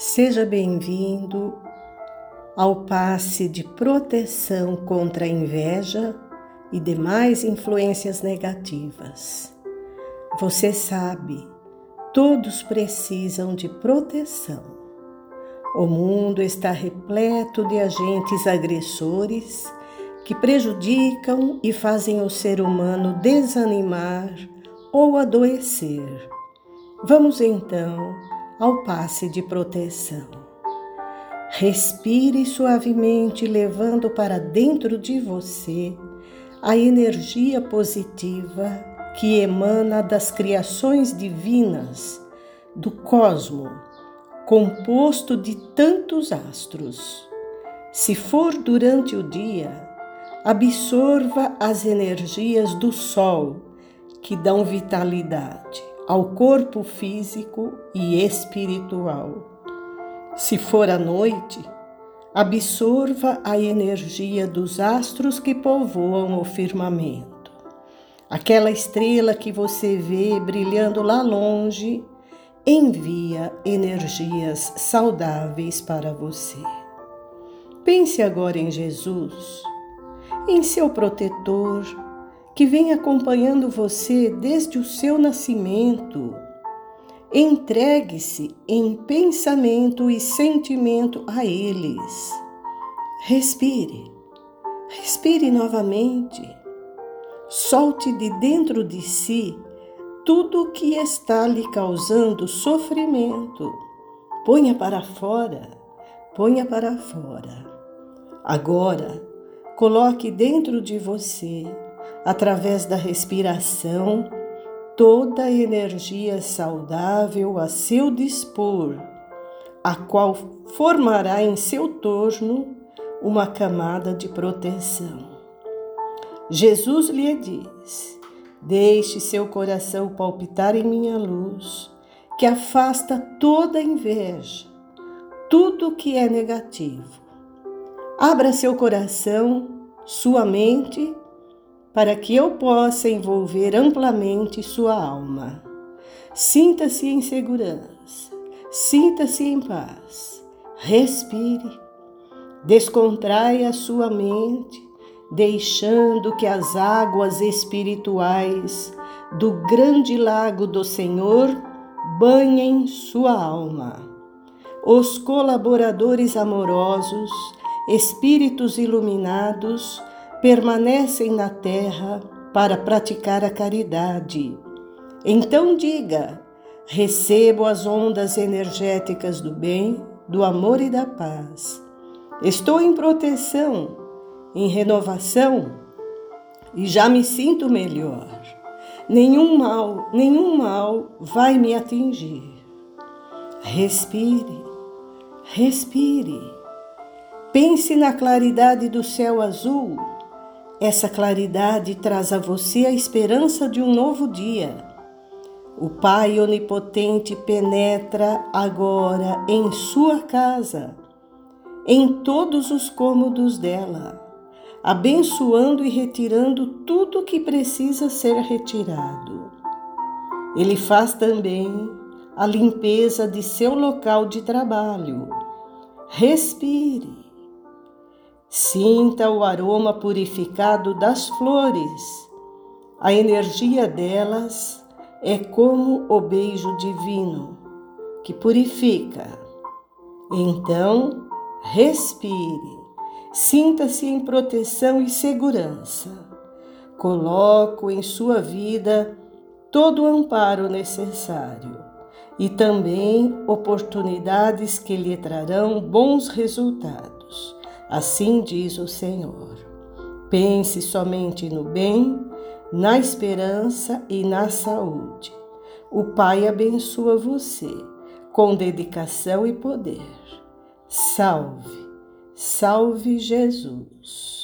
Seja bem-vindo ao passe de proteção contra a inveja e demais influências negativas. Você sabe, todos precisam de proteção. O mundo está repleto de agentes agressores que prejudicam e fazem o ser humano desanimar ou adoecer. Vamos então ao passe de proteção. Respire suavemente, levando para dentro de você a energia positiva que emana das criações divinas do cosmo, composto de tantos astros. Se for durante o dia, absorva as energias do Sol que dão vitalidade ao corpo físico e espiritual. Se for à noite, absorva a energia dos astros que povoam o firmamento. Aquela estrela que você vê brilhando lá longe envia energias saudáveis para você. Pense agora em Jesus, em seu protetor, que vem acompanhando você desde o seu nascimento. Entregue-se em pensamento e sentimento a eles. Respire, respire novamente. Solte de dentro de si tudo o que está lhe causando sofrimento. Ponha para fora, ponha para fora. Agora, coloque dentro de você através da respiração, toda a energia saudável a seu dispor, a qual formará em seu torno uma camada de proteção. Jesus lhe diz: Deixe seu coração palpitar em minha luz, que afasta toda inveja, tudo que é negativo. Abra seu coração, sua mente para que eu possa envolver amplamente sua alma. Sinta-se em segurança, sinta-se em paz, respire, descontraia a sua mente, deixando que as águas espirituais do grande lago do Senhor banhem sua alma. Os colaboradores amorosos, espíritos iluminados, permanecem na terra para praticar a caridade. Então diga: recebo as ondas energéticas do bem, do amor e da paz. Estou em proteção, em renovação e já me sinto melhor. Nenhum mal, nenhum mal vai me atingir. Respire, respire. Pense na claridade do céu azul essa claridade traz a você a esperança de um novo dia. O Pai Onipotente penetra agora em sua casa, em todos os cômodos dela, abençoando e retirando tudo que precisa ser retirado. Ele faz também a limpeza de seu local de trabalho. Respire Sinta o aroma purificado das flores. A energia delas é como o beijo divino que purifica. Então, respire. Sinta-se em proteção e segurança. Coloco em sua vida todo o amparo necessário e também oportunidades que lhe trarão bons resultados. Assim diz o Senhor. Pense somente no bem, na esperança e na saúde. O Pai abençoa você com dedicação e poder. Salve, salve Jesus.